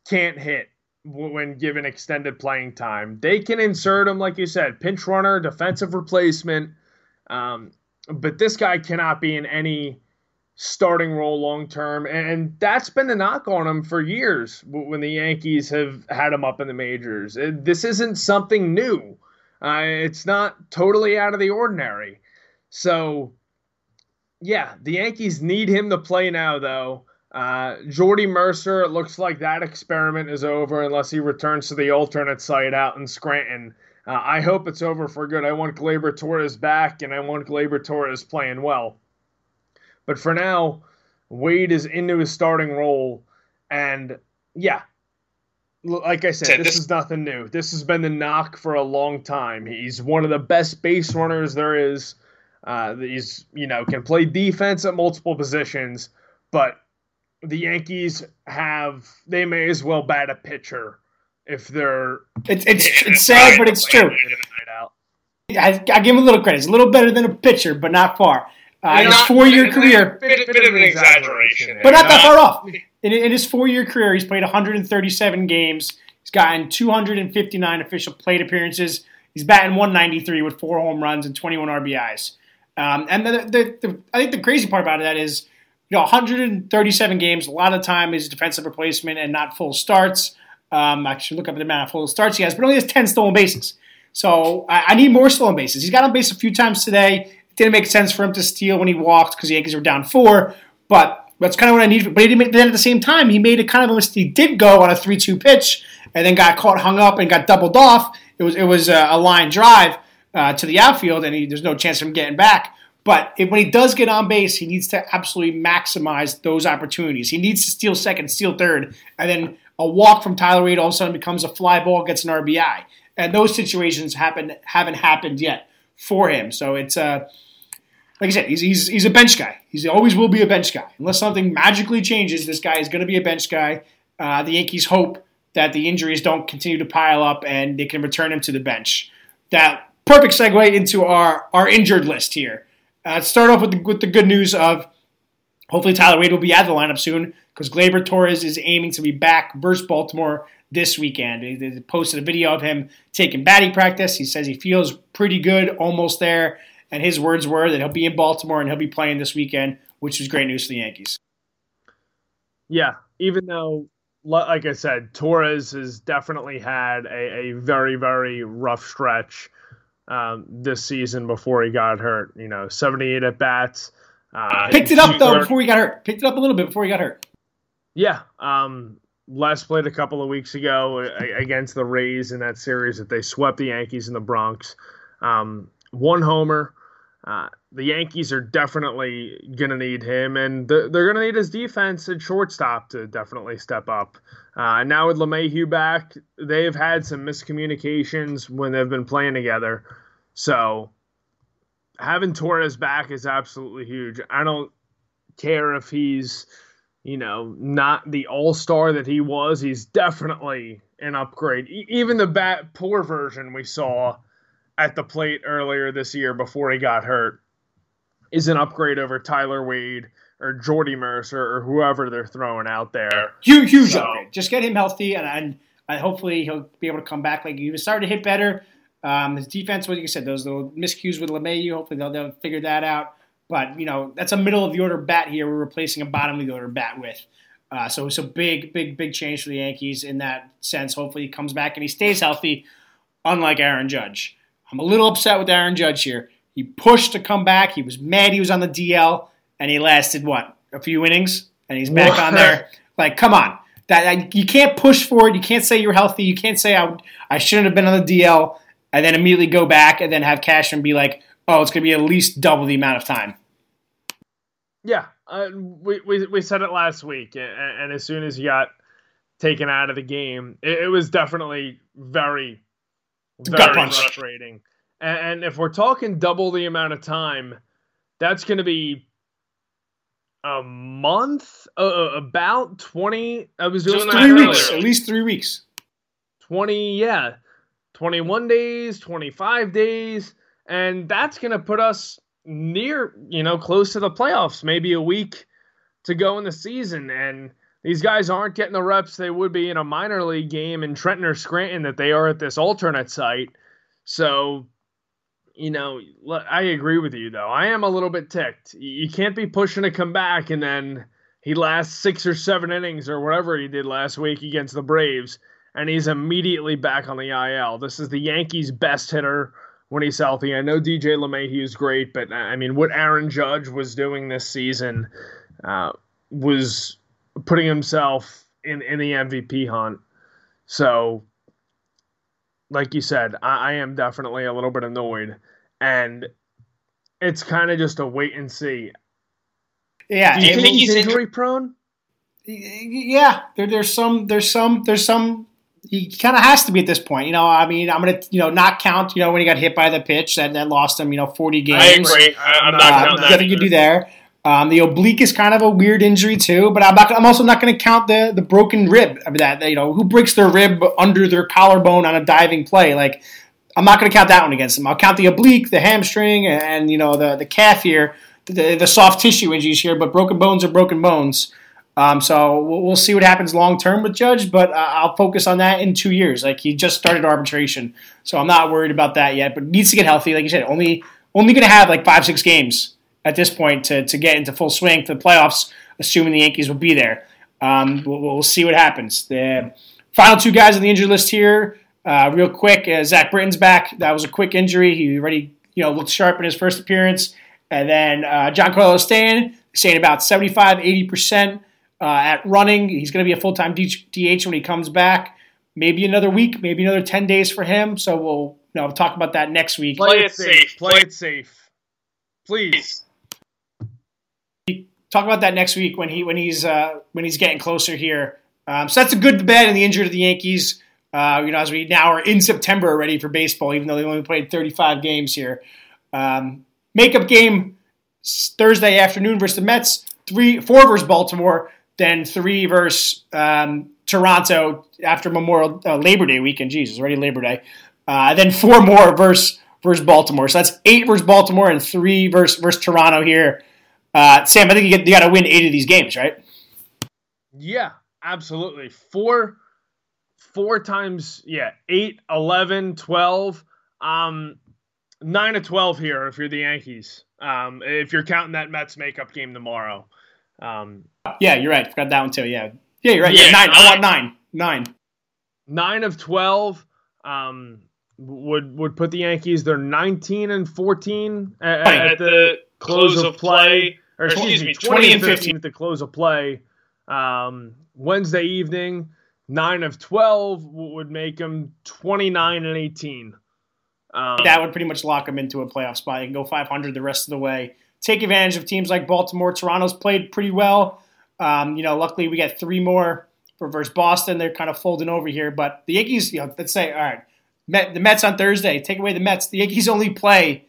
can't hit when given extended playing time. They can insert him, like you said, pinch runner, defensive replacement. Um, but this guy cannot be in any starting role long term, and that's been the knock on him for years when the Yankees have had him up in the majors. This isn't something new. Uh, it's not totally out of the ordinary. So, yeah, the Yankees need him to play now, though. Uh, Jordy Mercer, it looks like that experiment is over unless he returns to the alternate site out in Scranton. Uh, I hope it's over for good. I want Gleyber Torres back, and I want Gleyber Torres playing well. But for now, Wade is into his starting role, and yeah, like I said, this, this is nothing new. This has been the knock for a long time. He's one of the best base runners there is. Uh, he's you know can play defense at multiple positions, but the Yankees have they may as well bat a pitcher if they're. It's it's, it's sad, but it's true. I, I give him a little credit. He's a little better than a pitcher, but not far. Uh, in his four-year career, bit, bit, of an exaggeration, but not that far off. In, in his four-year career, he's played 137 games. He's gotten 259 official plate appearances. He's batting 193 with four home runs and 21 RBIs. Um, and the, the, the, I think the crazy part about that is, you know, 137 games. A lot of time is defensive replacement and not full starts. Um, I should look up the amount of full starts he has, but only has 10 stolen bases. So I, I need more stolen bases. He's got on base a few times today It didn't make sense for him to steal when he walked because the Yankees were down four. But that's kind of what I need. But he didn't, then at the same time, he made a kind of a. He did go on a three-two pitch and then got caught, hung up, and got doubled off. It was it was a, a line drive uh, to the outfield, and he, there's no chance of him getting back. But if, when he does get on base, he needs to absolutely maximize those opportunities. He needs to steal second, steal third, and then a walk from Tyler Wade all of a sudden becomes a fly ball, gets an RBI. And those situations happen haven't happened yet for him. So it's uh, like I said, he's, he's, he's a bench guy. He always will be a bench guy. Unless something magically changes, this guy is going to be a bench guy. Uh, the Yankees hope that the injuries don't continue to pile up and they can return him to the bench. That perfect segue into our, our injured list here. Uh, let's start off with the, with the good news of hopefully Tyler Wade will be at the lineup soon because Gleyber Torres is aiming to be back versus Baltimore this weekend. They posted a video of him taking batting practice. He says he feels pretty good, almost there. And his words were that he'll be in Baltimore and he'll be playing this weekend, which is great news for the Yankees. Yeah, even though, like I said, Torres has definitely had a, a very, very rough stretch um, this season before he got hurt. You know, 78 at bats. Uh, Picked it up though before he got hurt. Picked it up a little bit before he got hurt. Yeah. Um, Les played a couple of weeks ago against the Rays in that series that they swept the Yankees in the Bronx. Um, one homer. Uh, the Yankees are definitely going to need him, and they're going to need his defense and shortstop to definitely step up. Uh, now with LeMahieu back, they've had some miscommunications when they've been playing together. So having Torres back is absolutely huge. I don't care if he's, you know, not the all star that he was. He's definitely an upgrade. E- even the bat poor version we saw at the plate earlier this year before he got hurt is an upgrade over Tyler Wade or Jordy Mercer or whoever they're throwing out there. Huge, huge so, upgrade. Just get him healthy, and, and, and hopefully he'll be able to come back. Like he was starting to hit better. Um, his defense, what you said, those little miscues with LeMahieu, hopefully they'll, they'll figure that out. But you know that's a middle of the order bat here. We're replacing a bottom of the order bat with. Uh, so it's a big, big, big change for the Yankees in that sense. Hopefully he comes back and he stays healthy, unlike Aaron Judge. I'm a little upset with Aaron Judge here. He pushed to come back. He was mad he was on the DL, and he lasted what a few innings, and he's back what? on there. Like, come on, that you can't push for it. You can't say you're healthy. You can't say I, I shouldn't have been on the DL, and then immediately go back and then have cash and be like, oh, it's going to be at least double the amount of time. Yeah, uh, we, we we said it last week, and, and, as soon as he got taken out of the game, it, it was definitely very very frustrating. And if we're talking double the amount of time, that's going to be a month, uh, uh about twenty. I was doing three weeks, at least three weeks. Twenty, yeah, twenty-one days, twenty-five days, and that's going to put us near, you know, close to the playoffs. Maybe a week to go in the season, and these guys aren't getting the reps they would be in a minor league game in Trenton or Scranton that they are at this alternate site. So, you know, I agree with you though. I am a little bit ticked. You can't be pushing to come back and then he lasts six or seven innings or whatever he did last week against the Braves, and he's immediately back on the IL. This is the Yankees' best hitter when he's healthy. I know DJ LeMahieu is great, but I mean, what Aaron Judge was doing this season uh, was putting himself in in the MVP hunt. So, like you said, I, I am definitely a little bit annoyed, and it's kind of just a wait and see. Yeah, do you think he's injury prone? Yeah, there, there's some, there's some, there's some. He kind of has to be at this point. You know, I mean, I'm gonna, you know, not count. You know, when he got hit by the pitch that, that lost him, you know, 40 games. I agree. I, am not uh, counting that. Nothing you do there. Um, the oblique is kind of a weird injury too, but I'm, not, I'm also not going to count the the broken rib. I mean, that you know, who breaks their rib under their collarbone on a diving play? Like, I'm not going to count that one against them. I'll count the oblique, the hamstring, and, and you know the the calf here, the, the, soft tissue injuries here. But broken bones are broken bones. Um, so we'll, we'll, see what happens long term with Judge, but uh, I'll focus on that in two years. Like he just started arbitration, so I'm not worried about that yet. But needs to get healthy, like you said. Only only going to have like five six games at this point to, to get into full swing for the playoffs, assuming the Yankees will be there. Um, we'll, we'll, see what happens. The final two guys on the injury list here, uh, real quick. Uh, Zach Britton's back. That was a quick injury. He already you know looked sharp in his first appearance. And then uh, Giancarlo Stanton, saying about 75, 80% uh, at running. He's going to be a full time DH when he comes back. Maybe another week, maybe another 10 days for him. So we'll you know, talk about that next week. Play it safe. Play it safe. Please talk about that next week when he when he's uh, when he's getting closer here. Um, so that's a good bet in the injury to the Yankees. Uh, you know, as we now are in September already for baseball, even though they only played 35 games here. Um, makeup game Thursday afternoon versus the Mets. Three, four versus Baltimore. Then three versus um, Toronto after Memorial uh, Labor Day weekend. Jesus, already Labor Day. Uh, then four more versus versus Baltimore. So that's eight versus Baltimore and three versus versus Toronto here. Uh, Sam, I think you, you got to win eight of these games, right? Yeah, absolutely. Four, four times, yeah, eight, 11, 12. Um, nine to 12 here if you're the Yankees. Um, if you're counting that Mets makeup game tomorrow. Um, yeah, you're right. Forgot that one too. Yeah. Yeah, you're right. Yeah, yeah nine. I want nine. Nine. Nine of 12. Um, would would put the Yankees. They're 19 and 14 at, at the close of play, or excuse me, 20 and 15 at the close of play. Um, Wednesday evening, nine of 12 would make them 29 and 18. Um, that would pretty much lock them into a playoff spot. You can go 500 the rest of the way. Take advantage of teams like Baltimore. Toronto's played pretty well. Um, you know, luckily we got three more for versus Boston. They're kind of folding over here, but the Yankees. You know, let's say, all right, Met, the Mets on Thursday. Take away the Mets. The Yankees only play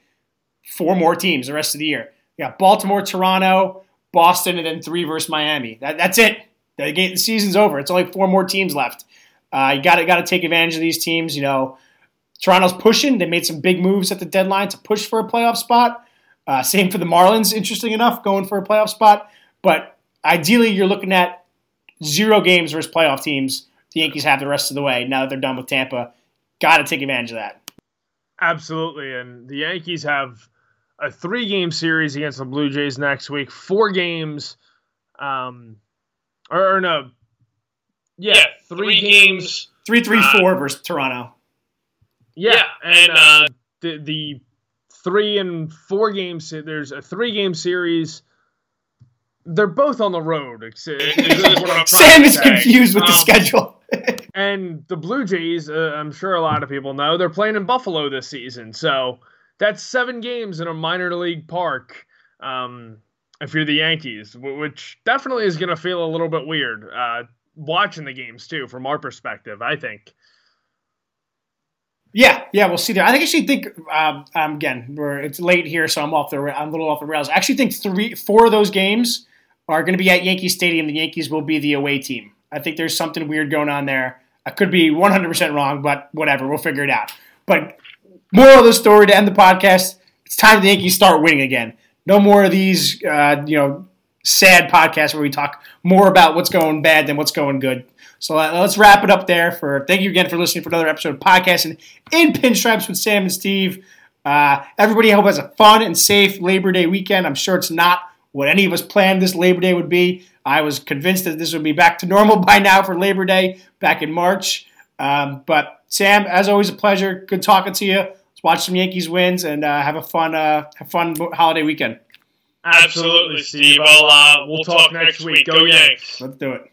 four more teams the rest of the year. Got Baltimore, Toronto, Boston, and then three versus Miami. That, that's it. The, game, the season's over. It's only four more teams left. Uh, you got to got to take advantage of these teams. You know, Toronto's pushing. They made some big moves at the deadline to push for a playoff spot. Uh, same for the Marlins. Interesting enough, going for a playoff spot. But ideally, you're looking at zero games versus playoff teams. The Yankees have the rest of the way now that they're done with Tampa. Got to take advantage of that. Absolutely, and the Yankees have a three-game series against the Blue Jays next week. Four games, um, or, or no, yeah, yeah three, three games, games, three, three, uh, four versus Toronto. Yeah, yeah and uh, the the three and four games. There's a three-game series they're both on the road. Sam is confused with um, the schedule. and the Blue Jays, uh, I'm sure a lot of people know, they're playing in Buffalo this season. So that's seven games in a minor league park. Um, if you're the Yankees, which definitely is going to feel a little bit weird uh, watching the games too, from our perspective. I think. Yeah, yeah, we'll see there. I think actually think um, um, again, we're it's late here, so I'm off the I'm a little off the rails. I actually think three, four of those games are going to be at Yankee Stadium. The Yankees will be the away team. I think there's something weird going on there. I could be 100% wrong, but whatever. We'll figure it out. But moral of the story to end the podcast: it's time the Yankees start winning again. No more of these, uh, you know, sad podcasts where we talk more about what's going bad than what's going good. So uh, let's wrap it up there. For thank you again for listening for another episode of podcasting in pinstripes with Sam and Steve. Uh, everybody, hope has a fun and safe Labor Day weekend. I'm sure it's not what any of us planned this Labor Day would be. I was convinced that this would be back to normal by now for Labor Day back in March. Um, but Sam, as always, a pleasure. Good talking to you. Watch some Yankees wins and uh, have a fun, uh, have fun holiday weekend. Absolutely, Steve. I'll, uh, we'll, we'll talk, talk next week. week. Go Yanks. Let's do it.